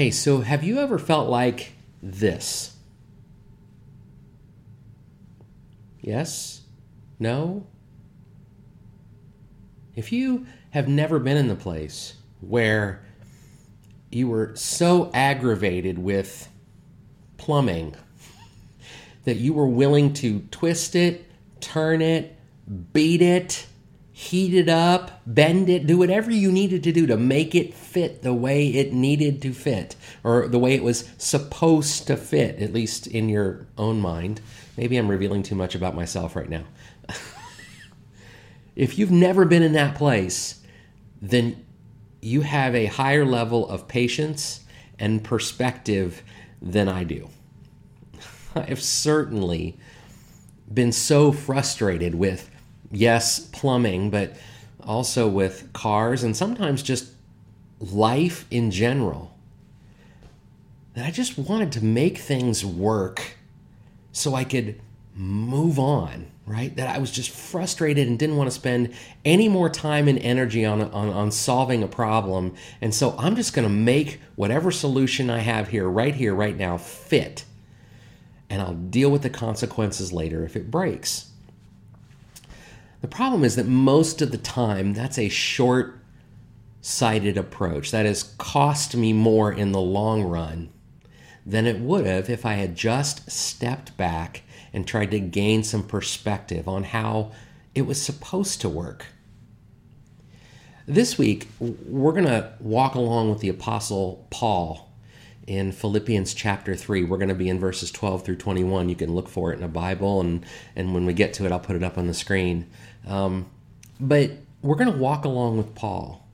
Hey, so have you ever felt like this? Yes? No? If you have never been in the place where you were so aggravated with plumbing that you were willing to twist it, turn it, beat it, heat it up, bend it, do whatever you needed to do to make it fit the way it needed to fit, or the way it was supposed to fit, at least in your own mind. Maybe I'm revealing too much about myself right now. if you've never been in that place, then you have a higher level of patience and perspective than I do. I've certainly been so frustrated with, yes, plumbing, but also with cars and sometimes just life in general. That I just wanted to make things work so I could move on, right? That I was just frustrated and didn't want to spend any more time and energy on, on, on solving a problem. And so I'm just going to make whatever solution I have here, right here, right now, fit and I'll deal with the consequences later if it breaks. The problem is that most of the time, that's a short sighted approach. That has cost me more in the long run than it would have if I had just stepped back and tried to gain some perspective on how it was supposed to work. This week, we're going to walk along with the Apostle Paul in Philippians chapter 3. We're going to be in verses 12 through 21. You can look for it in a Bible, and, and when we get to it, I'll put it up on the screen. Um, but we're going to walk along with Paul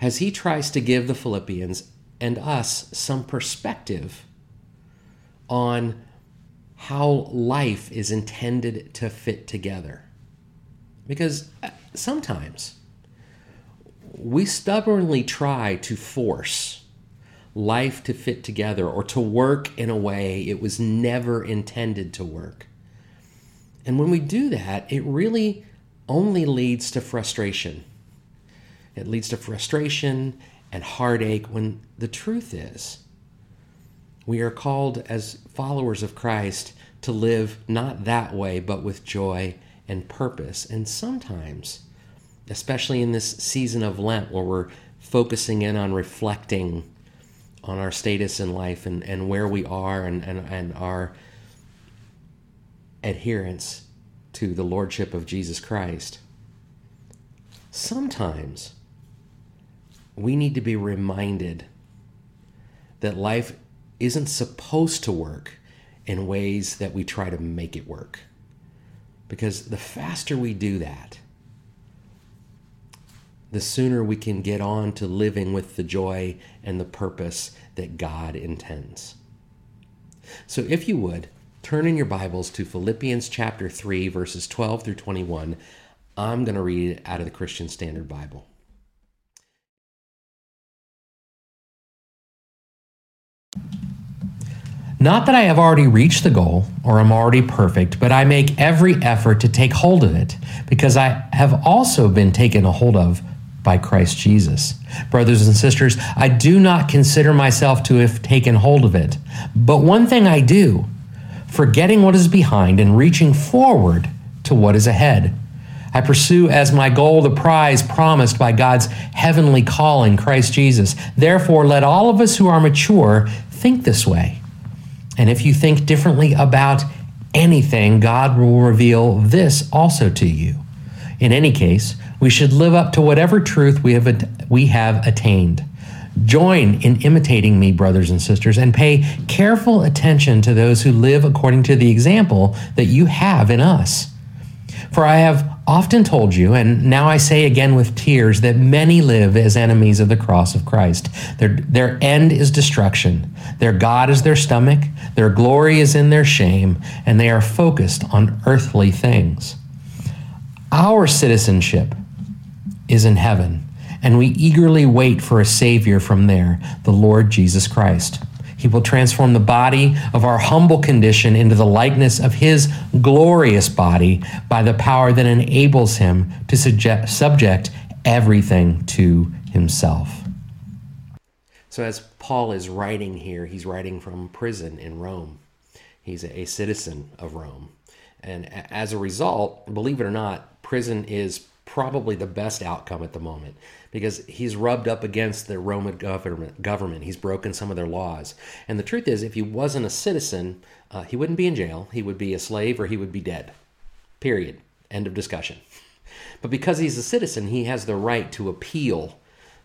as he tries to give the Philippians and us some perspective on how life is intended to fit together. Because uh, sometimes we stubbornly try to force life to fit together or to work in a way it was never intended to work. And when we do that, it really only leads to frustration. It leads to frustration and heartache when the truth is we are called as followers of Christ to live not that way, but with joy and purpose. And sometimes, especially in this season of Lent where we're focusing in on reflecting on our status in life and, and where we are and, and, and our adherence to the Lordship of Jesus Christ, sometimes we need to be reminded that life isn't supposed to work in ways that we try to make it work. Because the faster we do that, the sooner we can get on to living with the joy and the purpose that God intends. So, if you would, turn in your Bibles to Philippians chapter 3, verses 12 through 21. I'm going to read out of the Christian Standard Bible. Not that I have already reached the goal or am already perfect, but I make every effort to take hold of it, because I have also been taken a hold of by Christ Jesus. Brothers and sisters, I do not consider myself to have taken hold of it. But one thing I do, forgetting what is behind and reaching forward to what is ahead. I pursue as my goal the prize promised by God's heavenly call in Christ Jesus. Therefore, let all of us who are mature think this way. And if you think differently about anything, God will reveal this also to you. In any case, we should live up to whatever truth we have, we have attained. Join in imitating me, brothers and sisters, and pay careful attention to those who live according to the example that you have in us. For I have often told you, and now I say again with tears, that many live as enemies of the cross of Christ. Their, their end is destruction. Their God is their stomach. Their glory is in their shame, and they are focused on earthly things. Our citizenship is in heaven, and we eagerly wait for a Savior from there, the Lord Jesus Christ. He will transform the body of our humble condition into the likeness of His glorious body by the power that enables Him to subject everything to Himself. So, as Paul is writing here, he's writing from prison in Rome. He's a citizen of Rome. And as a result, believe it or not, prison is probably the best outcome at the moment because he's rubbed up against the Roman government. Government, he's broken some of their laws. And the truth is, if he wasn't a citizen, uh, he wouldn't be in jail. He would be a slave or he would be dead. Period. End of discussion. But because he's a citizen, he has the right to appeal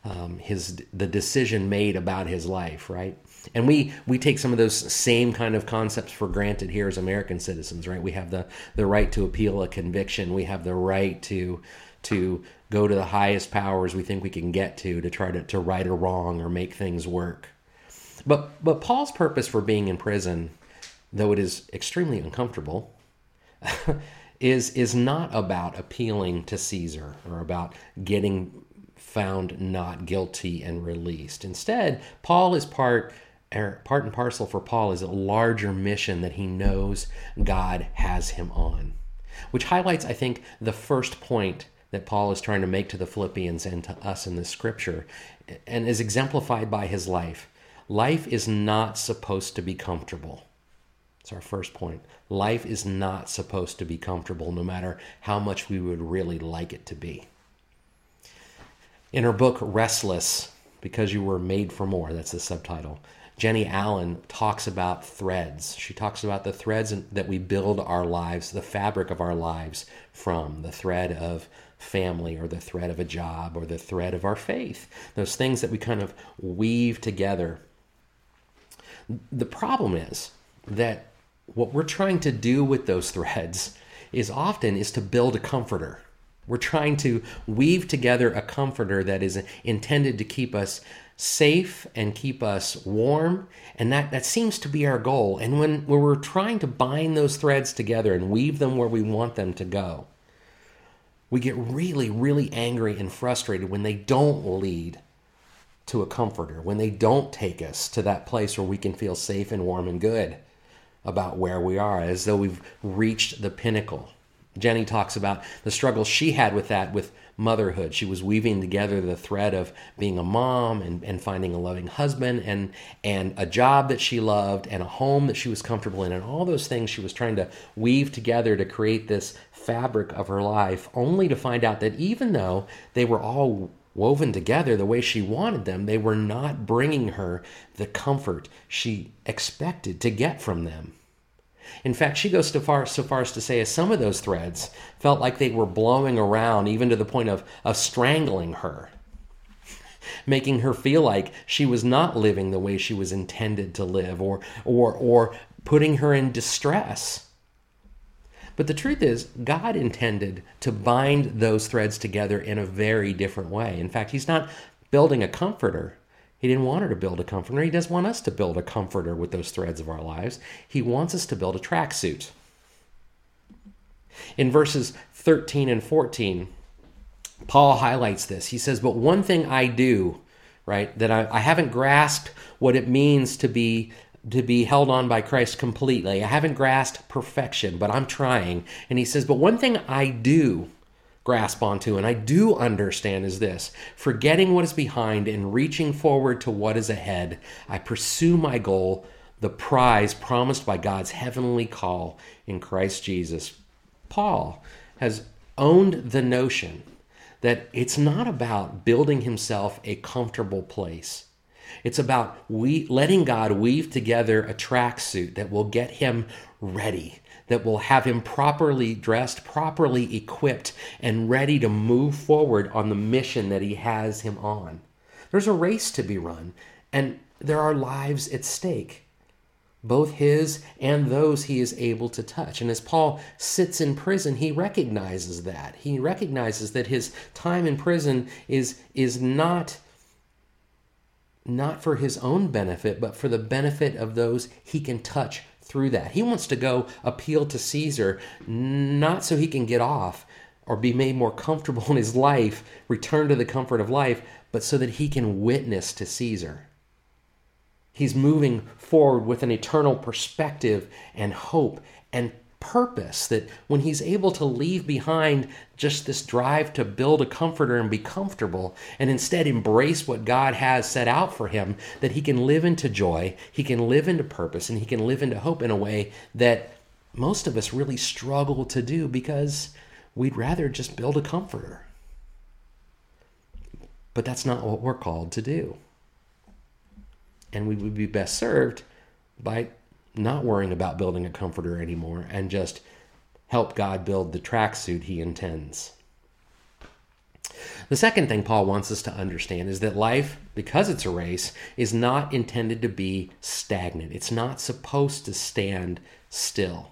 um, his the decision made about his life, right? And we we take some of those same kind of concepts for granted here as American citizens, right? We have the the right to appeal a conviction. We have the right to to go to the highest powers we think we can get to to try to, to right a wrong or make things work. But but Paul's purpose for being in prison, though it is extremely uncomfortable, is is not about appealing to Caesar or about getting found not guilty and released. Instead, Paul is part er, part and parcel for Paul is a larger mission that he knows God has him on. Which highlights, I think, the first point that Paul is trying to make to the Philippians and to us in the scripture and is exemplified by his life. Life is not supposed to be comfortable. It's our first point. Life is not supposed to be comfortable, no matter how much we would really like it to be. In her book, Restless, Because You Were Made for More, that's the subtitle, Jennie Allen talks about threads. She talks about the threads that we build our lives, the fabric of our lives from, the thread of family or the thread of a job or the thread of our faith, those things that we kind of weave together. The problem is that what we're trying to do with those threads is often is to build a comforter we're trying to weave together a comforter that is intended to keep us safe and keep us warm. And that, that seems to be our goal. And when, when we're trying to bind those threads together and weave them where we want them to go, we get really, really angry and frustrated when they don't lead to a comforter, when they don't take us to that place where we can feel safe and warm and good about where we are, as though we've reached the pinnacle. Jennie talks about the struggles she had with that with motherhood. She was weaving together the thread of being a mom and, and finding a loving husband and and a job that she loved and a home that she was comfortable in and all those things she was trying to weave together to create this fabric of her life, only to find out that even though they were all woven together the way she wanted them, they were not bringing her the comfort she expected to get from them. In fact, she goes so far, so far as to say, as some of those threads felt like they were blowing around, even to the point of, of strangling her, making her feel like she was not living the way she was intended to live, or, or, or putting her in distress. But the truth is, God intended to bind those threads together in a very different way. In fact, He's not building a comforter, he didn't want her to build a comforter. He doesn't want us to build a comforter with those threads of our lives. He wants us to build a tracksuit. In verses 13 and 14, Paul highlights this. He says, But one thing I do, right, that I, I haven't grasped what it means to be to be held on by Christ completely. I haven't grasped perfection, but I'm trying. And he says, But one thing I do, grasp onto and I do understand is this forgetting what is behind and reaching forward to what is ahead, I pursue my goal, the prize promised by God's heavenly call in Christ Jesus. Paul has owned the notion that it's not about building himself a comfortable place. It's about we letting God weave together a tracksuit that will get him ready that will have him properly dressed, properly equipped, and ready to move forward on the mission that he has him on. There's a race to be run, and there are lives at stake, both his and those he is able to touch. And as Paul sits in prison, he recognizes that. He recognizes that his time in prison is, is not not for his own benefit, but for the benefit of those he can touch through that. He wants to go appeal to Caesar, not so he can get off or be made more comfortable in his life, return to the comfort of life, but so that he can witness to Caesar. He's moving forward with an eternal perspective and hope and purpose, that when he's able to leave behind just this drive to build a comforter and be comfortable, and instead embrace what God has set out for him, that he can live into joy, he can live into purpose, and he can live into hope in a way that most of us really struggle to do because we'd rather just build a comforter. But that's not what we're called to do. And we would be best served by not worrying about building a comforter anymore and just help God build the tracksuit he intends. The second thing Paul wants us to understand is that life, because it's a race, is not intended to be stagnant. It's not supposed to stand still.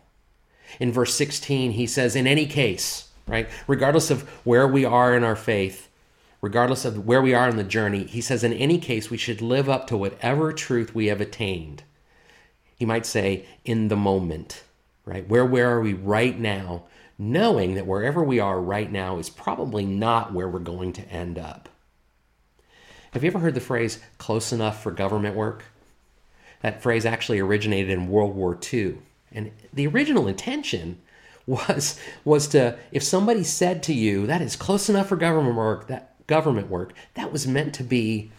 In verse 16, he says, In any case, right, regardless of where we are in our faith, regardless of where we are in the journey, he says, In any case, we should live up to whatever truth we have attained he might say, in the moment, right? Where, where are we right now? Knowing that wherever we are right now is probably not where we're going to end up. Have you ever heard the phrase close enough for government work? That phrase actually originated in World War II. And the original intention was, was to, if somebody said to you, that is close enough for government work, that government work, that was meant to be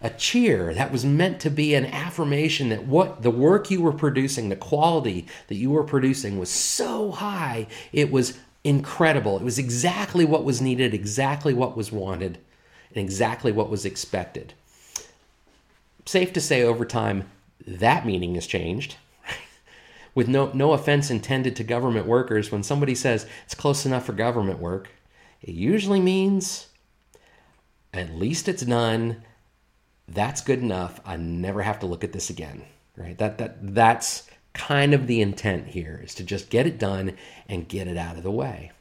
a cheer that was meant to be an affirmation that what the work you were producing, the quality that you were producing was so high, it was incredible. It was exactly what was needed, exactly what was wanted, and exactly what was expected. Safe to say, over time, that meaning has changed. With no, no offense intended to government workers, when somebody says it's close enough for government work, it usually means at least it's done that's good enough. I never have to look at this again. Right? That that that's kind of the intent here is to just get it done and get it out of the way.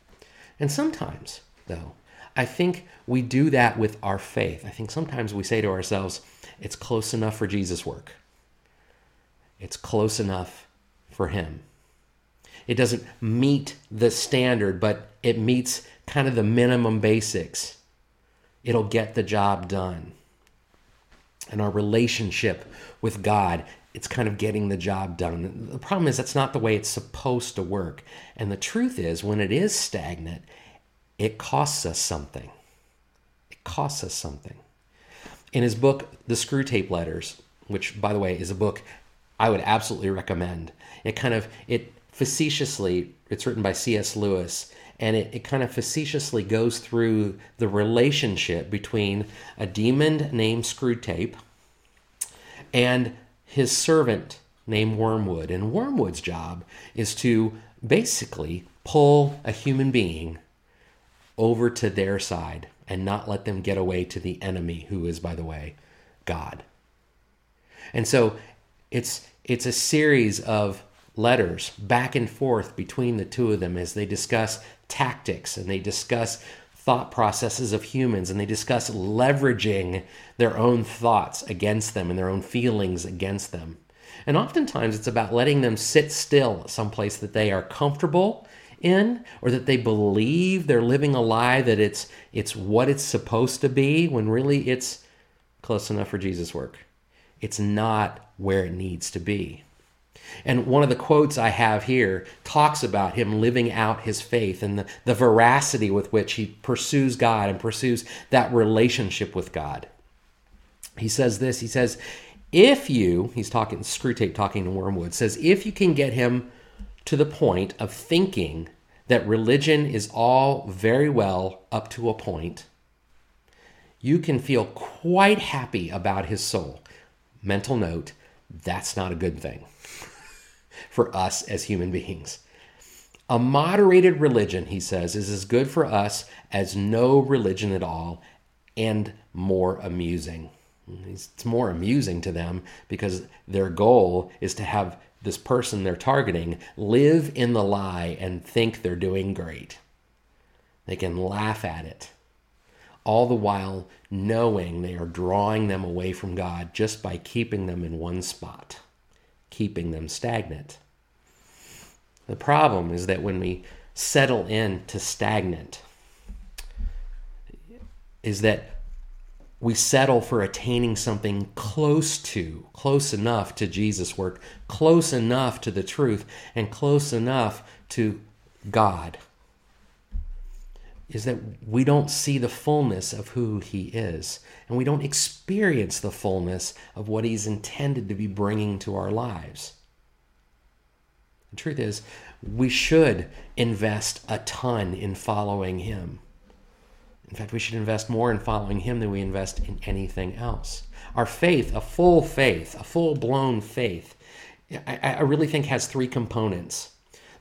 And sometimes, though, I think we do that with our faith. I think sometimes we say to ourselves, it's close enough for Jesus' work. It's close enough for him. It doesn't meet the standard, but it meets kind of the minimum basics. It'll get the job done and our relationship with God, it's kind of getting the job done. The problem is that's not the way it's supposed to work. And the truth is, when it is stagnant, it costs us something. It costs us something. In his book, The Screwtape Letters, which, by the way, is a book I would absolutely recommend, it kind of, it facetiously, it's written by C.S. Lewis, and it, it kind of facetiously goes through the relationship between a demon named Screwtape and his servant named Wormwood. And Wormwood's job is to basically pull a human being over to their side and not let them get away to the enemy, who is, by the way, God. And so it's it's a series of letters back and forth between the two of them as they discuss tactics and they discuss thought processes of humans and they discuss leveraging their own thoughts against them and their own feelings against them. And oftentimes it's about letting them sit still someplace that they are comfortable in or that they believe they're living a lie that it's it's what it's supposed to be when really it's close enough for Jesus work. It's not where it needs to be. And one of the quotes I have here talks about him living out his faith and the, the veracity with which he pursues God and pursues that relationship with God. He says this he says, if you, he's talking, Screwtape talking to Wormwood, says, if you can get him to the point of thinking that religion is all very well up to a point, you can feel quite happy about his soul. Mental note, that's not a good thing for us as human beings. A moderated religion, he says, is as good for us as no religion at all and more amusing. It's more amusing to them because their goal is to have this person they're targeting live in the lie and think they're doing great. They can laugh at it, all the while knowing they are drawing them away from God just by keeping them in one spot keeping them stagnant. The problem is that when we settle in to stagnant, is that we settle for attaining something close to, close enough to Jesus' work, close enough to the truth, and close enough to God is that we don't see the fullness of who he is, and we don't experience the fullness of what he's intended to be bringing to our lives. The truth is, we should invest a ton in following him. In fact, we should invest more in following him than we invest in anything else. Our faith, a full faith, a full blown faith, I, I really think has three components.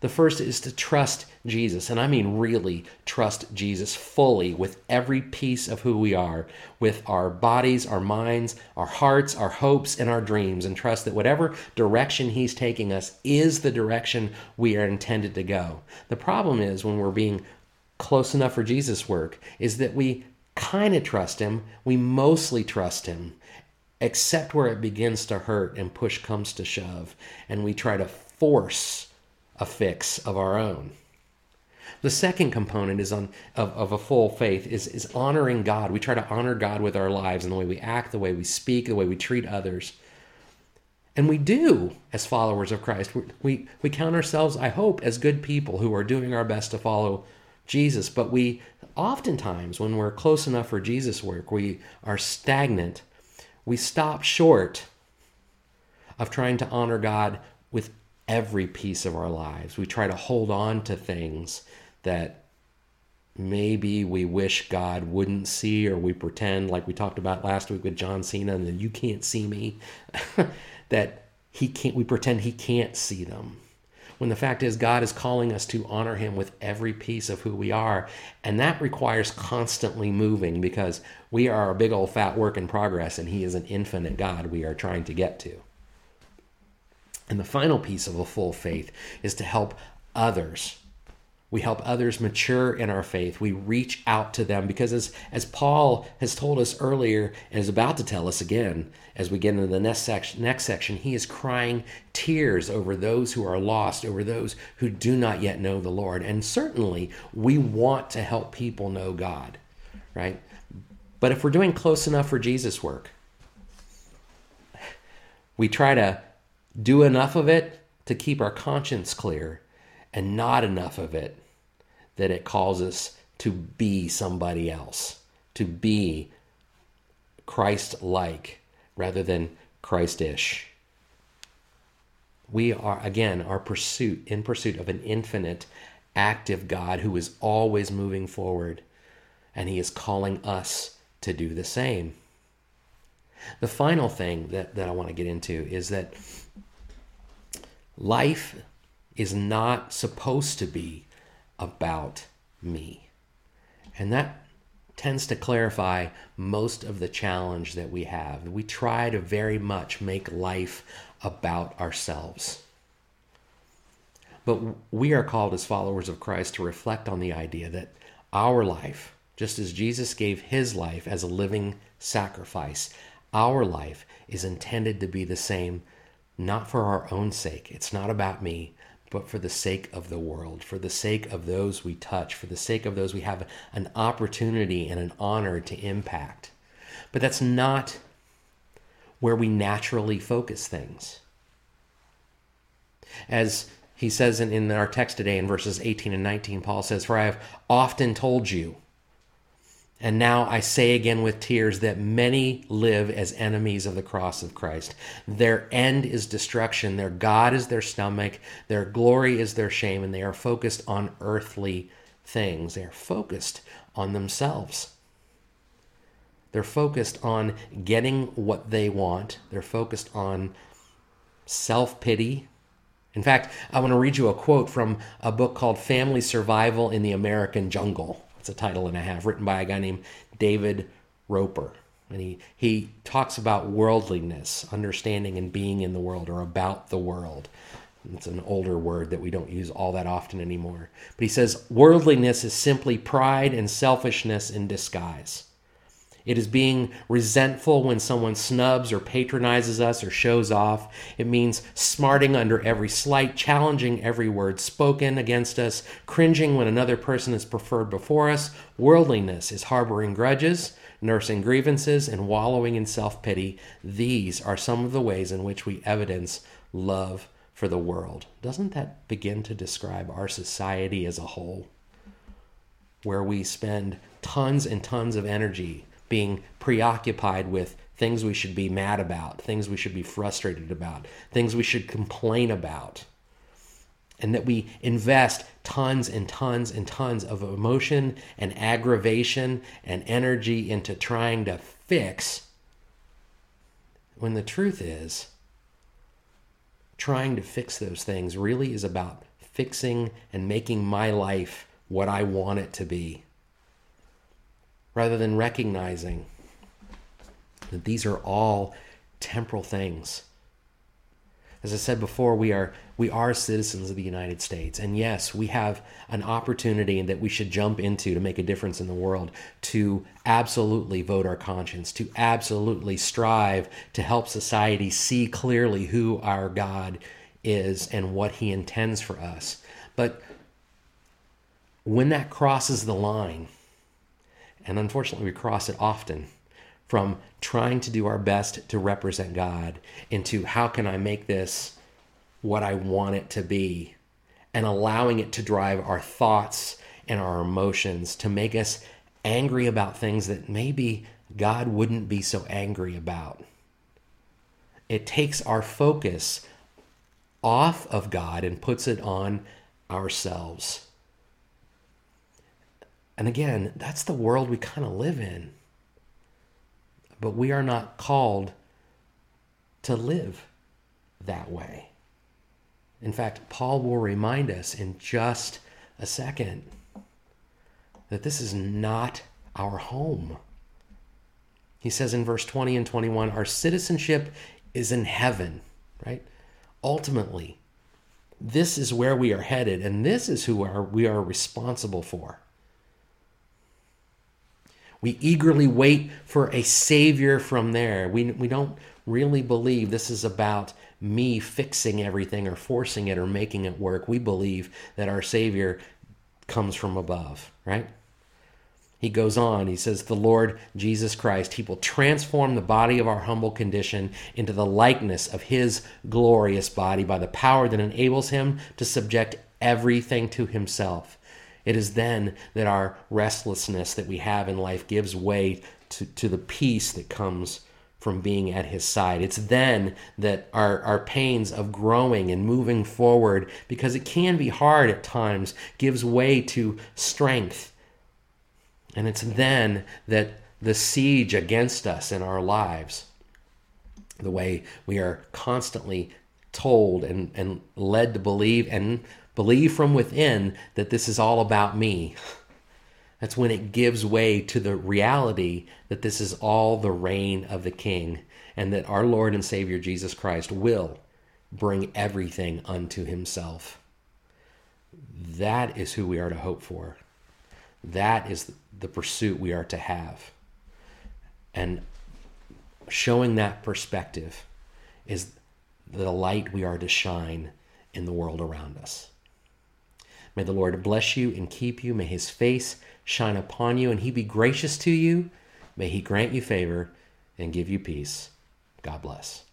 The first is to trust Jesus, and I mean really trust Jesus fully with every piece of who we are, with our bodies, our minds, our hearts, our hopes, and our dreams, and trust that whatever direction He's taking us is the direction we are intended to go. The problem is when we're being close enough for Jesus' work, is that we kind of trust Him, we mostly trust Him, except where it begins to hurt and push comes to shove, and we try to force a fix of our own. The second component is on of, of a full faith is, is honoring God. We try to honor God with our lives and the way we act, the way we speak, the way we treat others. And we do as followers of Christ. We, we, we count ourselves, I hope, as good people who are doing our best to follow Jesus. But we oftentimes, when we're close enough for Jesus' work, we are stagnant. We stop short of trying to honor God with every piece of our lives. We try to hold on to things that maybe we wish God wouldn't see, or we pretend, like we talked about last week with John Cena, and then you can't see me, that he can't, we pretend he can't see them. When the fact is, God is calling us to honor him with every piece of who we are. And that requires constantly moving because we are a big old fat work in progress, and he is an infinite God we are trying to get to. And the final piece of a full faith is to help others. We help others mature in our faith. We reach out to them because, as, as Paul has told us earlier and is about to tell us again as we get into the next section, next section, he is crying tears over those who are lost, over those who do not yet know the Lord. And certainly, we want to help people know God, right? But if we're doing close enough for Jesus' work, we try to do enough of it to keep our conscience clear and not enough of it that it calls us to be somebody else, to be Christ like rather than Christ-ish. We are, again, our pursuit, in pursuit of an infinite, active God who is always moving forward, and He is calling us to do the same. The final thing that, that I want to get into is that Life is not supposed to be about me. And that tends to clarify most of the challenge that we have. We try to very much make life about ourselves. But we are called as followers of Christ to reflect on the idea that our life, just as Jesus gave his life as a living sacrifice, our life is intended to be the same not for our own sake. It's not about me, but for the sake of the world, for the sake of those we touch, for the sake of those we have an opportunity and an honor to impact. But that's not where we naturally focus things. As he says in, in our text today in verses 18 and 19, Paul says, For I have often told you, and now I say again with tears that many live as enemies of the cross of Christ. Their end is destruction. Their God is their stomach. Their glory is their shame. And they are focused on earthly things. They are focused on themselves. They're focused on getting what they want. They're focused on self pity. In fact, I want to read you a quote from a book called Family Survival in the American Jungle. It's a title and a half, written by a guy named David Roper. And he, he talks about worldliness, understanding and being in the world, or about the world. It's an older word that we don't use all that often anymore. But he says worldliness is simply pride and selfishness in disguise. It is being resentful when someone snubs or patronizes us or shows off. It means smarting under every slight, challenging every word spoken against us, cringing when another person is preferred before us. Worldliness is harboring grudges, nursing grievances, and wallowing in self pity. These are some of the ways in which we evidence love for the world. Doesn't that begin to describe our society as a whole? Where we spend tons and tons of energy being preoccupied with things we should be mad about, things we should be frustrated about, things we should complain about. And that we invest tons and tons and tons of emotion and aggravation and energy into trying to fix, when the truth is, trying to fix those things really is about fixing and making my life what I want it to be rather than recognizing that these are all temporal things. As I said before, we are we are citizens of the United States. And yes, we have an opportunity that we should jump into to make a difference in the world, to absolutely vote our conscience, to absolutely strive to help society see clearly who our God is and what he intends for us. But when that crosses the line, and unfortunately, we cross it often from trying to do our best to represent God into how can I make this what I want it to be and allowing it to drive our thoughts and our emotions to make us angry about things that maybe God wouldn't be so angry about. It takes our focus off of God and puts it on ourselves. And again, that's the world we kind of live in. But we are not called to live that way. In fact, Paul will remind us in just a second that this is not our home. He says in verse 20 and 21 our citizenship is in heaven, right? Ultimately, this is where we are headed, and this is who are, we are responsible for. We eagerly wait for a Savior from there. We, we don't really believe this is about me fixing everything or forcing it or making it work. We believe that our Savior comes from above, right? He goes on, he says, The Lord Jesus Christ, He will transform the body of our humble condition into the likeness of His glorious body by the power that enables Him to subject everything to Himself. It is then that our restlessness that we have in life gives way to, to the peace that comes from being at his side. It's then that our, our pains of growing and moving forward, because it can be hard at times, gives way to strength. And it's then that the siege against us in our lives, the way we are constantly told and, and led to believe and Believe from within that this is all about me. That's when it gives way to the reality that this is all the reign of the King and that our Lord and Savior Jesus Christ will bring everything unto himself. That is who we are to hope for. That is the pursuit we are to have. And showing that perspective is the light we are to shine in the world around us. May the Lord bless you and keep you. May his face shine upon you and he be gracious to you. May he grant you favor and give you peace. God bless.